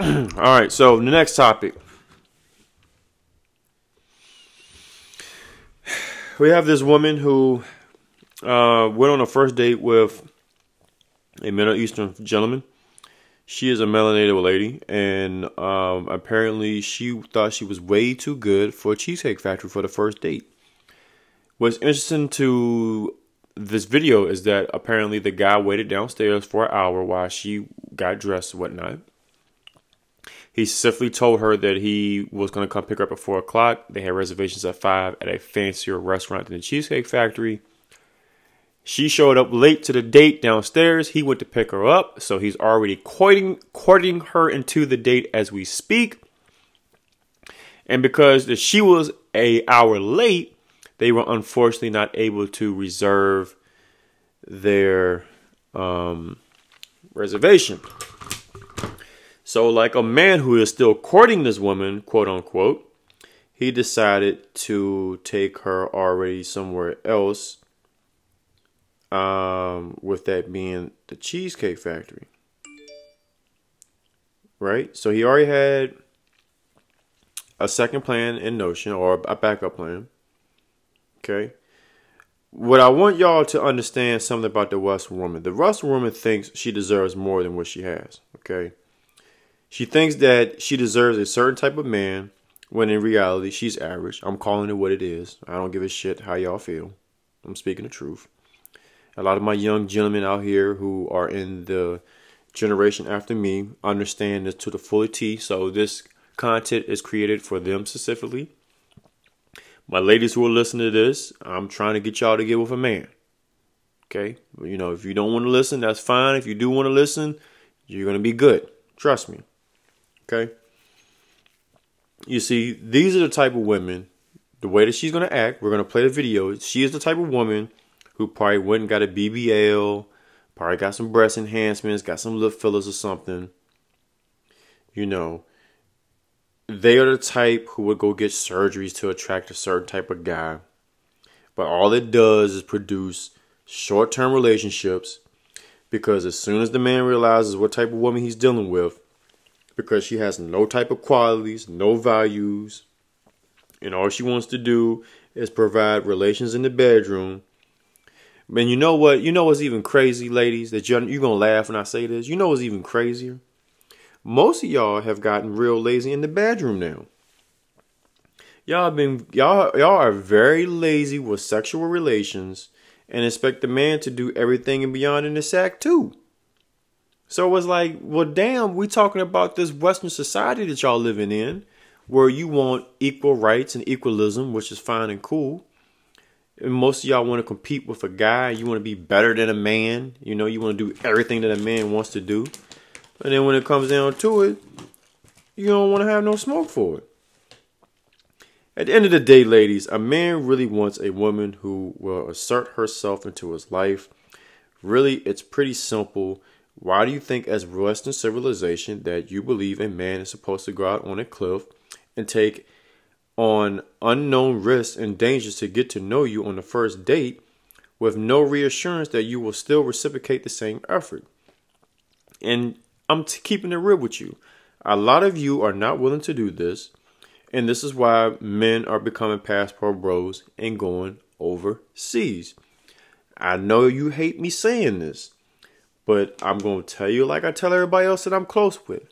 All right, so the next topic. We have this woman who uh, went on a first date with a Middle Eastern gentleman. She is a melanated lady, and um, apparently she thought she was way too good for a Cheesecake Factory for the first date. What's interesting to this video is that apparently the guy waited downstairs for an hour while she got dressed and whatnot. He specifically told her that he was going to come pick her up at 4 o'clock. They had reservations at 5 at a fancier restaurant than the Cheesecake Factory. She showed up late to the date downstairs. He went to pick her up, so he's already courting, courting her into the date as we speak. And because she was a hour late, they were unfortunately not able to reserve their um, reservation. So, like a man who is still courting this woman, quote unquote, he decided to take her already somewhere else um, with that being the Cheesecake Factory. Right? So he already had a second plan in Notion or a backup plan. Okay. What I want y'all to understand something about the Western woman. The Western woman thinks she deserves more than what she has. Okay. She thinks that she deserves a certain type of man when in reality she's average. I'm calling it what it is. I don't give a shit how y'all feel. I'm speaking the truth a lot of my young gentlemen out here who are in the generation after me understand this to the full T. So this content is created for them specifically. My ladies who are listening to this, I'm trying to get y'all to get with a man. Okay? You know, if you don't want to listen, that's fine. If you do want to listen, you're going to be good. Trust me. Okay? You see, these are the type of women, the way that she's going to act, we're going to play the video. She is the type of woman who probably went and got a BBL, probably got some breast enhancements, got some lip fillers or something. You know, they are the type who would go get surgeries to attract a certain type of guy. But all it does is produce short term relationships because as soon as the man realizes what type of woman he's dealing with, because she has no type of qualities, no values, and all she wants to do is provide relations in the bedroom, and you know what? You know what's even crazy, ladies? That you're, you're gonna laugh when I say this. You know what's even crazier? Most of y'all have gotten real lazy in the bedroom now. Y'all been y'all y'all are very lazy with sexual relations and expect the man to do everything and beyond in the sack too. So it was like, well, damn, we talking about this Western society that y'all living in, where you want equal rights and equalism, which is fine and cool and most of y'all want to compete with a guy. You want to be better than a man. You know, you want to do everything that a man wants to do. And then when it comes down to it, you don't want to have no smoke for it. At the end of the day, ladies, a man really wants a woman who will assert herself into his life. Really, it's pretty simple. Why do you think, as Western civilization, that you believe a man is supposed to go out on a cliff and take on unknown risks and dangers to get to know you on the first date with no reassurance that you will still reciprocate the same effort. And I'm t- keeping it real with you. A lot of you are not willing to do this, and this is why men are becoming passport bros and going overseas. I know you hate me saying this, but I'm going to tell you like I tell everybody else that I'm close with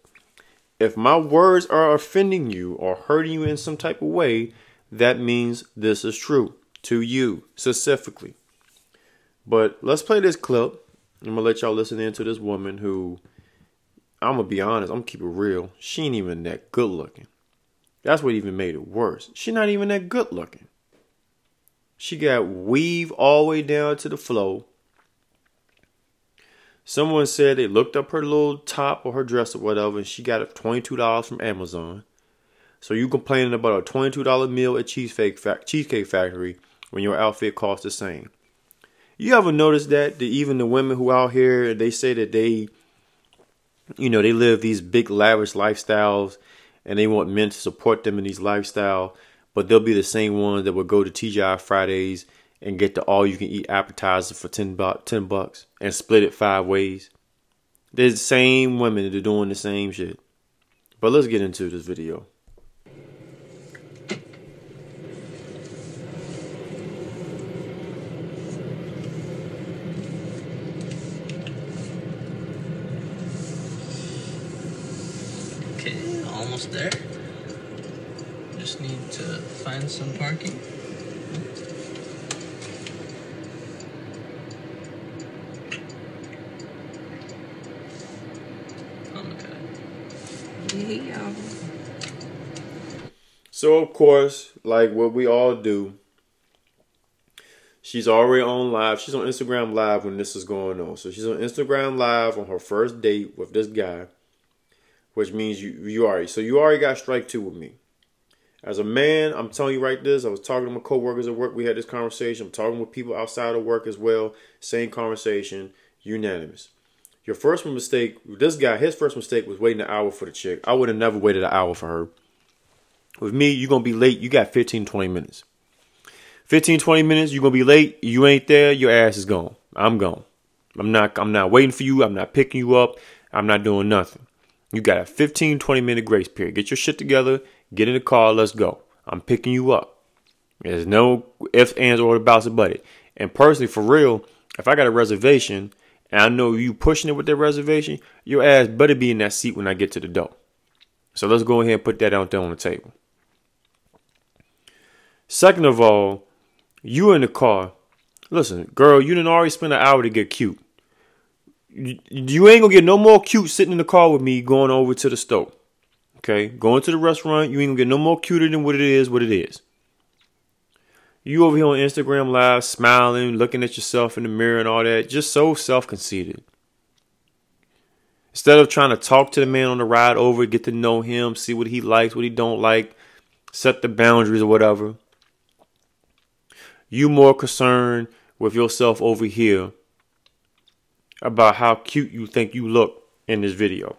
if my words are offending you or hurting you in some type of way, that means this is true to you specifically. But let's play this clip. I'm gonna let y'all listen in to this woman who I'm gonna be honest, I'm gonna keep it real. She ain't even that good looking. That's what even made it worse. She not even that good looking. She got weave all the way down to the flow. Someone said they looked up her little top or her dress or whatever, and she got it $22 from Amazon. So you complaining about a $22 meal at Cheesecake, Cheesecake Factory when your outfit costs the same. You ever notice that, that even the women who out here, they say that they, you know, they live these big lavish lifestyles and they want men to support them in these lifestyle, but they'll be the same ones that will go to TGI Fridays and get the all you can eat appetizer for 10, bu- 10 bucks and split it five ways. They're the same women that are doing the same shit. But let's get into this video. Okay, almost there. Just need to find some parking. So of course, like what we all do, she's already on live. She's on Instagram live when this is going on. So she's on Instagram live on her first date with this guy, which means you you already so you already got strike two with me. As a man, I'm telling you right this. I was talking to my coworkers at work. We had this conversation. I'm talking with people outside of work as well. Same conversation. Unanimous. Your first mistake, this guy, his first mistake was waiting an hour for the chick. I would have never waited an hour for her. With me, you're going to be late. You got 15, 20 minutes. 15, 20 minutes, you're going to be late. You ain't there. Your ass is gone. I'm gone. I'm not, I'm not waiting for you. I'm not picking you up. I'm not doing nothing. You got a 15, 20 minute grace period. Get your shit together. Get in the car. Let's go. I'm picking you up. There's no ifs, ands, or about about it. And personally, for real, if I got a reservation and I know you pushing it with that reservation, your ass better be in that seat when I get to the door. So let's go ahead and put that out there on the table. Second of all, you in the car. Listen, girl, you didn't already spend an hour to get cute. You, ain't gonna get no more cute sitting in the car with me going over to the store. Okay, going to the restaurant, you ain't gonna get no more cuter than what it is. What it is. You over here on Instagram Live, smiling, looking at yourself in the mirror and all that, just so self conceited. Instead of trying to talk to the man on the ride over, get to know him, see what he likes, what he don't like, set the boundaries or whatever you more concerned with yourself over here about how cute you think you look in this video.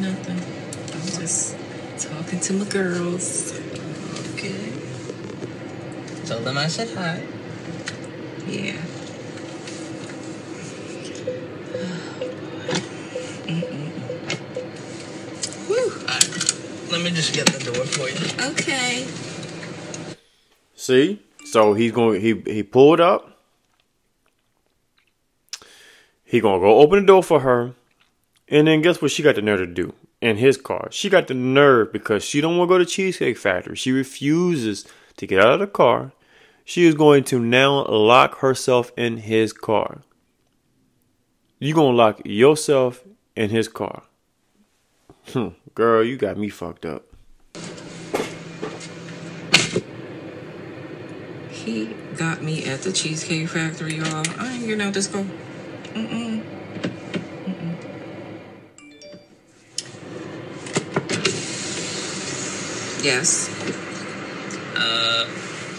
Nothing. Just talking to my girls. Okay. Tell them I said hi. Yeah. Whew. Alright. Let me just get the door for you. Okay. See? So he's going he he pulled up. He gonna go open the door for her. And then guess what she got the nerve to do in his car? She got the nerve because she don't want to go to Cheesecake Factory. She refuses to get out of the car. She is going to now lock herself in his car. You gonna lock yourself in his car. Hmm, girl, you got me fucked up. He got me at the Cheesecake Factory, y'all. I ain't getting out this car. Mm-mm. Mm-mm. Yes. Uh,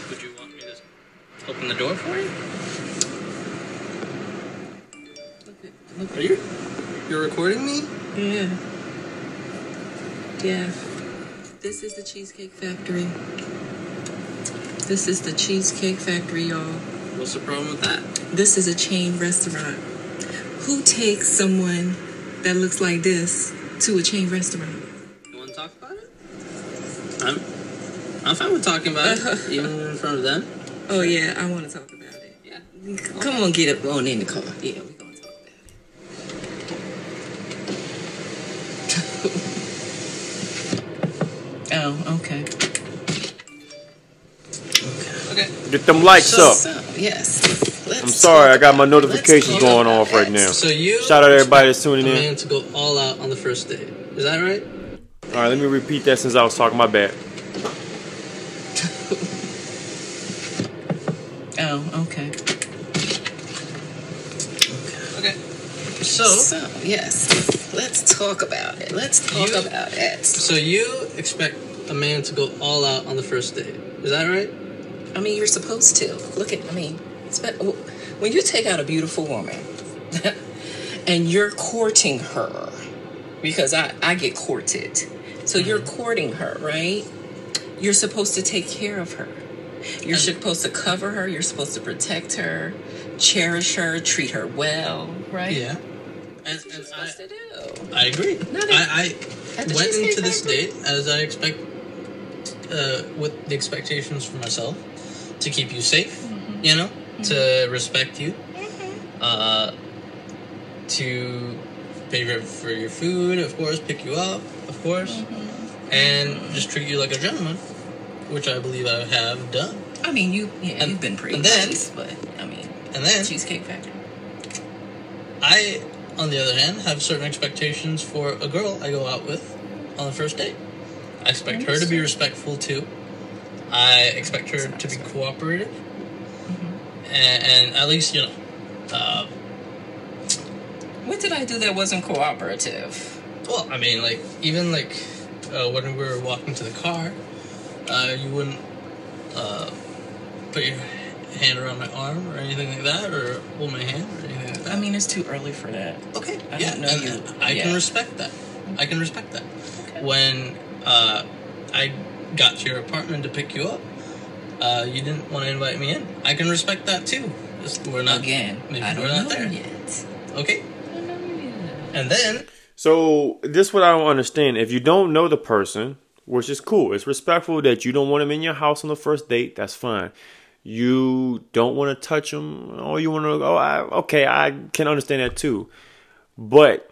would you want me to open the door for you? Look at, look Are you? You're recording me? Yeah. Yeah. This is the Cheesecake Factory. This is the Cheesecake Factory, y'all. What's the problem with that? This is a chain restaurant. Who takes someone that looks like this to a chain restaurant? You want to talk about it? I'm, I'm fine with talking about it, even in front of them. Oh yeah, I want to talk about it. Yeah. Come on, get up on in the car. Yeah, we're gonna talk about it. oh, okay. Okay. Okay. Get them likes So- up. So, yes. Let's I'm sorry, I got my notifications going off right now. So you Shout out everybody that's tuning a in. man to go all out on the first day. Is that right? All right, let me repeat that since I was talking. My bad. Oh, okay. Okay. So, So, yes. Let's talk about it. Let's talk You- about it. so you expect a man to go all out on the first date. Is that right? I mean, you're supposed to. Look at, I mean, when you take out a beautiful woman and you're courting her, because I, I get courted. So you're Mm-hmm. courting her, right? You're supposed to take care of her. You're And- supposed to cover her. You're supposed to protect her, cherish her, treat her well, right? Yeah. And, That's what and you're supposed to do. I, I agree. Not I, I went into this Factory? date as I expect, uh, with the expectations for myself to keep you safe, Mm-hmm. you know, to respect you, uh, to pay for, for your food, of course, pick you up, of course, Mm-hmm. and just treat you like a gentleman, which I believe I have done. I mean, you yeah, And- you've been pretty and then- nice, but I mean, And then Cheesecake Factory. I, on the other hand, have certain expectations for a girl I go out with on the first date. I expect her to be respectful too. I expect her to be cooperative, and, and at least you know. Uh, What did I do that wasn't cooperative? well, I mean, like even like uh, when we were walking to the car, uh, you wouldn't uh, put your hand around my arm or anything like that, or hold my hand or anything like that. I mean, it's too early for that. Okay. I yeah, don't know and you. I Yeah. can respect that. I can respect that. When uh, I got to your apartment to pick you up, uh, you didn't want to invite me in. I can respect that too. Just- We're not Again, Maybe I don't we're not know there. yet. Okay. I don't know yet. And then So this what I don't understand. If you don't know the person, which is cool, it's respectful that you don't want them in your house on the first date. That's fine. You don't want to touch them, or oh, you want to oh, go. I, okay, I can understand that too. But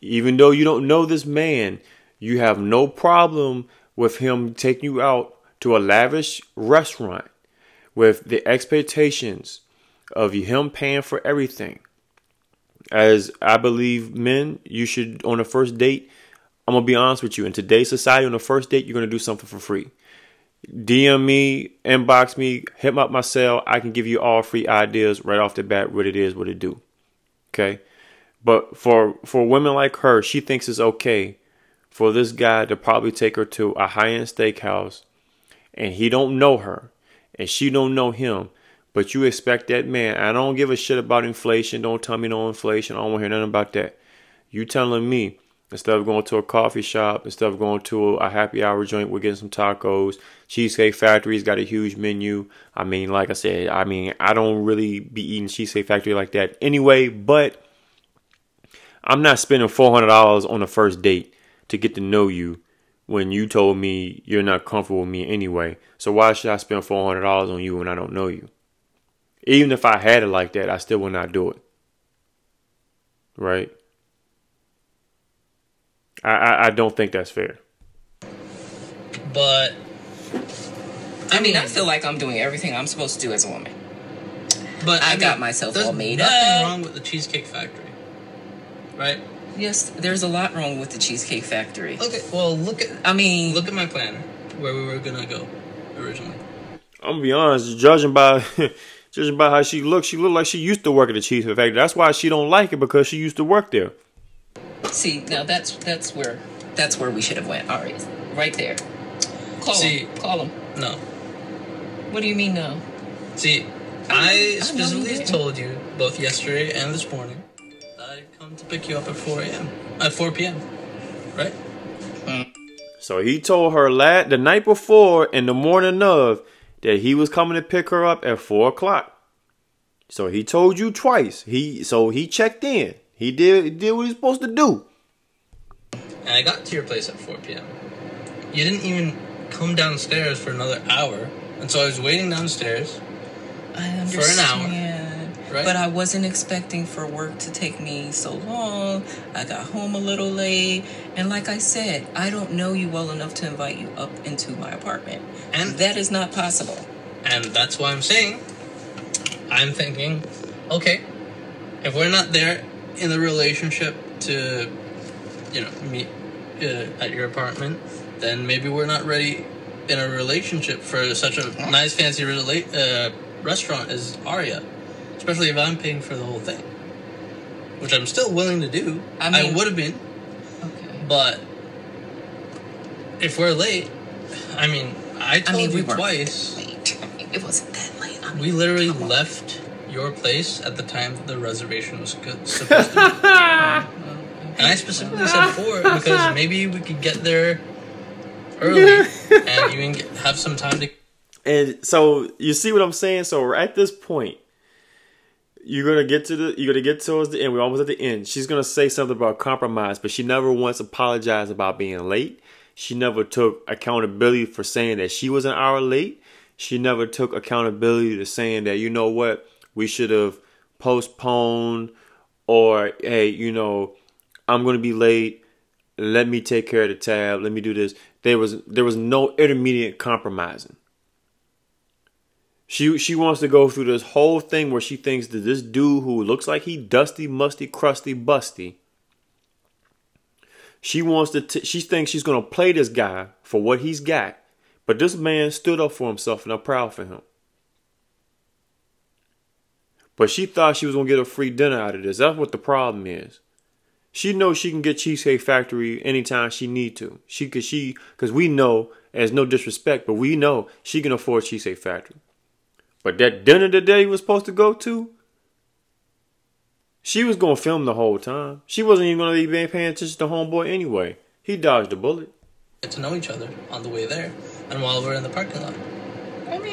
even though you don't know this man, you have no problem with him taking you out to a lavish restaurant with the expectations of him paying for everything as I believe men, you should on a first date. I'm gonna be honest with you. In today's society, on the first date, you're gonna do something for free. DM me, inbox me, hit me up my cell. I can give you all free ideas right off the bat. What it is, what it do. Okay, but for for women like her, she thinks it's okay for this guy to probably take her to a high end steakhouse, and he don't know her, and she don't know him. But you expect that man. I don't give a shit about inflation. Don't tell me no inflation. I don't want to hear nothing about that. You telling me instead of going to a coffee shop, instead of going to a happy hour joint, we're getting some tacos. Cheesecake Factory's got a huge menu. I mean, like I said, I mean, I don't really be eating Cheesecake Factory like that anyway. But I'm not spending four hundred dollars on the first date to get to know you when you told me you're not comfortable with me anyway. So why should I spend four hundred dollars on you when I don't know you? Even if I had it like that, I still would not do it. Right? I, I, I don't think that's fair. but I mean, I feel like I'm doing everything I'm supposed to do as a woman. but I got myself all made nothing up. wrong with the Cheesecake Factory. Right? Yes, there's a lot wrong with the Cheesecake Factory. Okay, well look at I mean, look at my planner where we were gonna go originally. I'm gonna be honest, judging by judging by how she looks, she look like she used to work at the Cheesecake Factory. That's why she don't like it because she used to work there. See, now that's that's where that's where we should have went. All right, right there. Call See- him. Call him. No. What do you mean no? See, I I I know you specifically didn't. told you both yesterday and this morning that I'd come to pick you up at 4 a.m. At 4 p.m. Right? Mm. So he told her la the night before and the morning of that he was coming to pick her up at four o'clock. So he told you twice. He so he checked in. He did he did what he's supposed to do. And I got to your place at 4 p.m. You didn't even come downstairs for another hour. And so I was waiting downstairs. I For an hour, right? But I wasn't expecting for work to take me so long. I got home a little late. And like I said, I don't know you well enough to invite you up into my apartment. And- that is not possible. And that's why I'm saying, I'm thinking, okay, if we're not there in the relationship to, you know, meet uh, at your apartment, then maybe we're not ready in a relationship for such a nice, fancy uh, restaurant as Aria. Especially if I'm paying for the whole thing. Which I'm still willing to do. I I, mean- would have been, Okay. but if we're late, I mean, I I told mean, we you twice. late. It wasn't that late. I mean, We literally left your place at the time that the reservation was good, supposed to be. And I specifically said four because maybe we could get there early and you can get, have some time to. And so you see what I'm saying? So we're at this point, you're gonna get to the you're gonna get towards the end. We're almost at the end. She's gonna say something about compromise, but she never once apologized about being late. She never took accountability for saying that she was an hour late. She never took accountability to saying that you know what we should have postponed or hey you know I'm gonna be late. Let me take care of the tab. Let me do this. There was there was no intermediate compromising. She she wants to go through this whole thing where she thinks that this dude who looks like he dusty, musty, crusty, busty. She wants to. T- she thinks she's gonna play this guy for what he's got, but this man stood up for himself, and I'm proud for him. But she thought she was gonna get a free dinner out of this. That's what the problem is. She knows she can get Cheesecake Factory anytime she need to. She cause she cause we know, as no disrespect, but we know she can afford Cheesecake Factory. But that dinner that they was supposed to go to, she was gonna film the whole time. She wasn't even gonna be paying attention to homeboy anyway. He dodged a bullet. get to know each other on the way there and while we're in the parking lot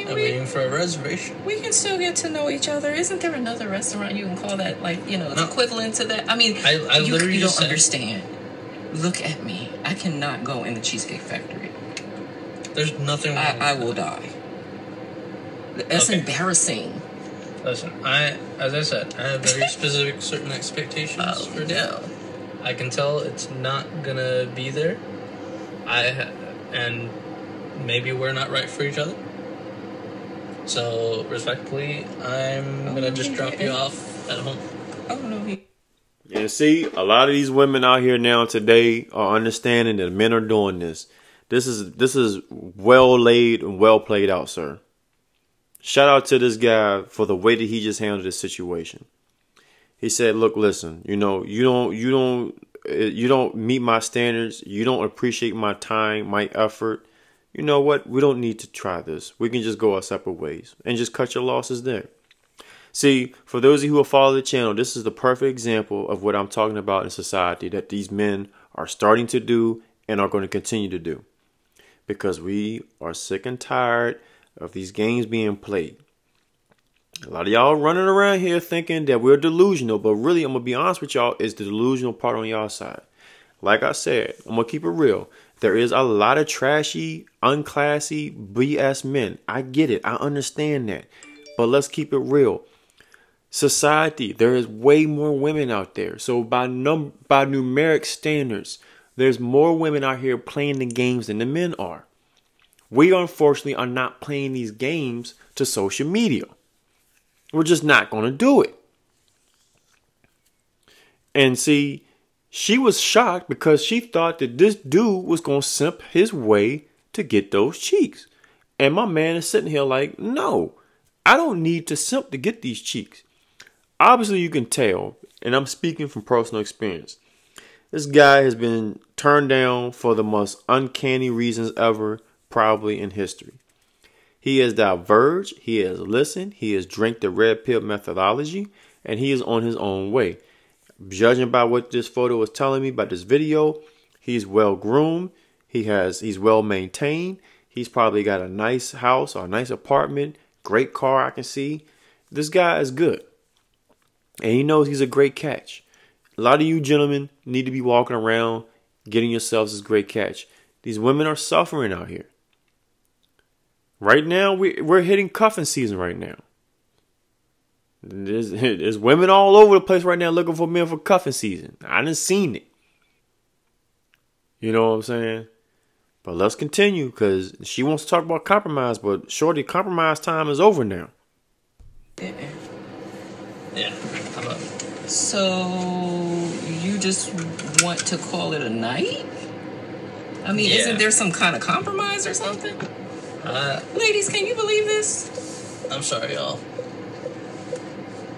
mean, we, waiting for a reservation. we can still get to know each other. Isn't there another restaurant you can call that, like, you know, it's No. equivalent to that? I mean, I- I you, literally you don't said- understand. Look at me. I cannot go in the Cheesecake Factory. There's nothing wrong. I, I will die. That's Okay. embarrassing. Listen, I as I said, I have very specific certain expectations Oh, for dinner. no. I can tell it's not gonna be there. I and maybe we're not right for each other. So respectfully, I'm gonna just drop you off at home. Oh, no, he. And see, a lot of these women out here now today are understanding that men are doing this. This is this is well laid and well played out, sir. Shout out to this guy for the way that he just handled this situation. He said, "Look, listen, you know, you don't you don't eh, you don't meet my standards. You don't appreciate my time, my effort. You know what? We don't need to try this. We can just go our separate ways and just cut your losses there." See, for those of you who follow the channel, this is the perfect example of what I'm talking about in society that these men are starting to do and are going to continue to do. Because we are sick and tired of these games being played. A lot of y'all running around here thinking that we're delusional, but really, I'm going to be honest with y'all, is the delusional part on y'all side. Like I said, I'm going to keep it real. There is a lot of trashy, unclassy BS men. I get it. I understand that. But let's keep it real society there is way more women out there so by num by numeric standards there's more women out here playing the games than the men are we unfortunately are not playing these games to social media we're just not going to do it and see she was shocked because she thought that this dude was going to simp his way to get those cheeks and my man is sitting here like no i don't need to simp to get these cheeks obviously you can tell, and I'm speaking from personal experience. This guy has been turned down for the most uncanny reasons ever, probably in history. He has diverged, he has listened, he has drank the red pill methodology, and he is on his own way. Judging by what this photo is telling me about this video, he's well groomed, he has he's well maintained, he's probably got a nice house or a nice apartment, great car I can see. This guy is good and he knows he's a great catch. A lot of you gentlemen need to be walking around getting yourselves this great catch. These women are suffering out here. Right now, we, we're hitting cuffing season right now. There's, there's women all over the place right now looking for men for cuffing season. I didn't seen it. You know what I'm saying? But let's continue because she wants to talk about compromise, but shorty, compromise time is over now. Yeah, I'm. So you just want to call it a night? I mean, Yeah. isn't there some kind of compromise or something? Uh, Ladies, can you believe this? I'm sorry, y'all.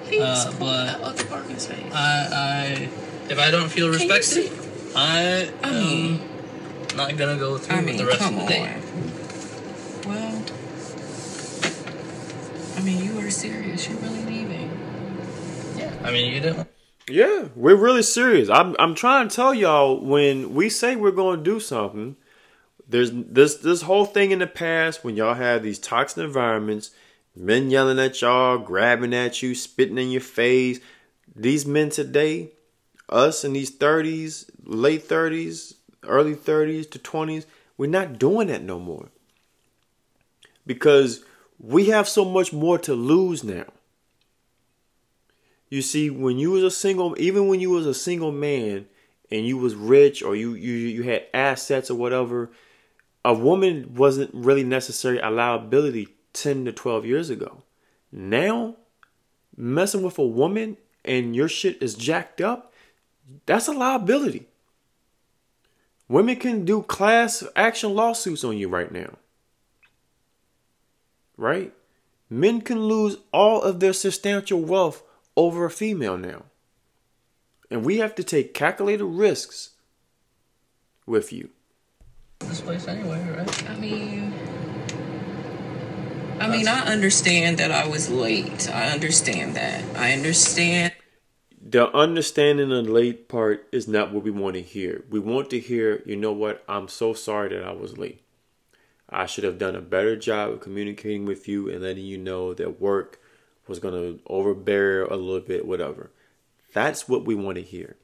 He's Uh, but- out of the parking space. I, I, if I don't feel Can respected. I I am mean- not gonna go through I with the rest come of the on. day. Well, I mean, you are serious. You're really leaving. Yeah, I mean, you didn't. Yeah, we're really serious. I'm I'm trying to tell y'all when we say we're going to do something, there's this this whole thing in the past when y'all had these toxic environments, men yelling at y'all, grabbing at you, spitting in your face. These men today, us in these 30s, late 30s, early 30s to 20s, we're not doing that no more. Because we have so much more to lose now. You see, when you was a single, even when you was a single man and you was rich or you you you had assets or whatever, a woman wasn't really necessary a liability ten to twelve years ago. Now, messing with a woman and your shit is jacked up, that's a liability. Women can do class action lawsuits on you right now. Right? Men can lose all of their substantial wealth over a female now. And we have to take calculated risks with you. This place anyway, right? I mean, I mean, I understand that I was late. I understand that. I understand. The understanding the late part is not what we want to hear. We want to hear, you know what, I'm so sorry that I was late. I should have done a better job of communicating with you and letting you know that work was going to overbear a little bit, whatever. That's what we want to hear.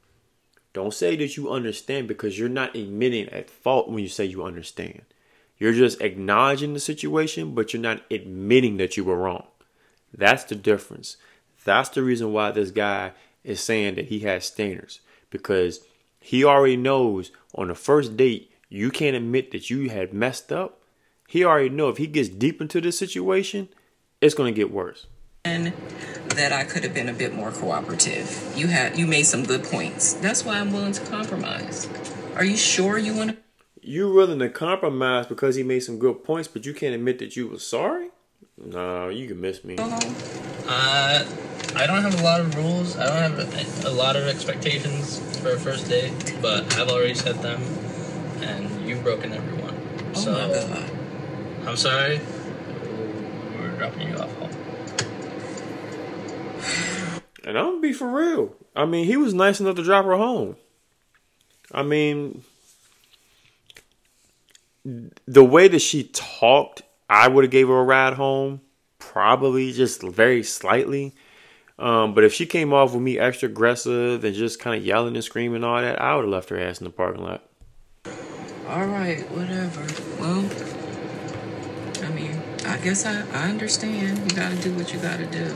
Don't say that you understand because you're not admitting at fault when you say you understand. You're just acknowledging the situation, but you're not admitting that you were wrong. That's the difference. That's the reason why this guy is saying that he has stainers because he already knows on the first date you can't admit that you had messed up. He already know if he gets deep into this situation, it's going to get worse And that I could have been a bit more cooperative. You had you made some good points. That's why I'm willing to compromise. Are you sure you want to? You willing to compromise because he made some good points, but you can't admit that you were sorry? No, you can miss me. Uh, I don't have a lot of rules. I don't have a, a lot of expectations for a first date, but I've already set them, and you've broken every one. Oh so my god. I'm sorry. We're dropping you off home. And I'm gonna be for real. I mean, he was nice enough to drop her home. I mean, the way that she talked, I would have gave her a ride home, probably just very slightly. Um, but if she came off with me extra aggressive and just kind of yelling and screaming and all that, I would have left her ass in the parking lot. All right, whatever. Well, I mean, I guess I, I understand. You gotta do what you gotta do.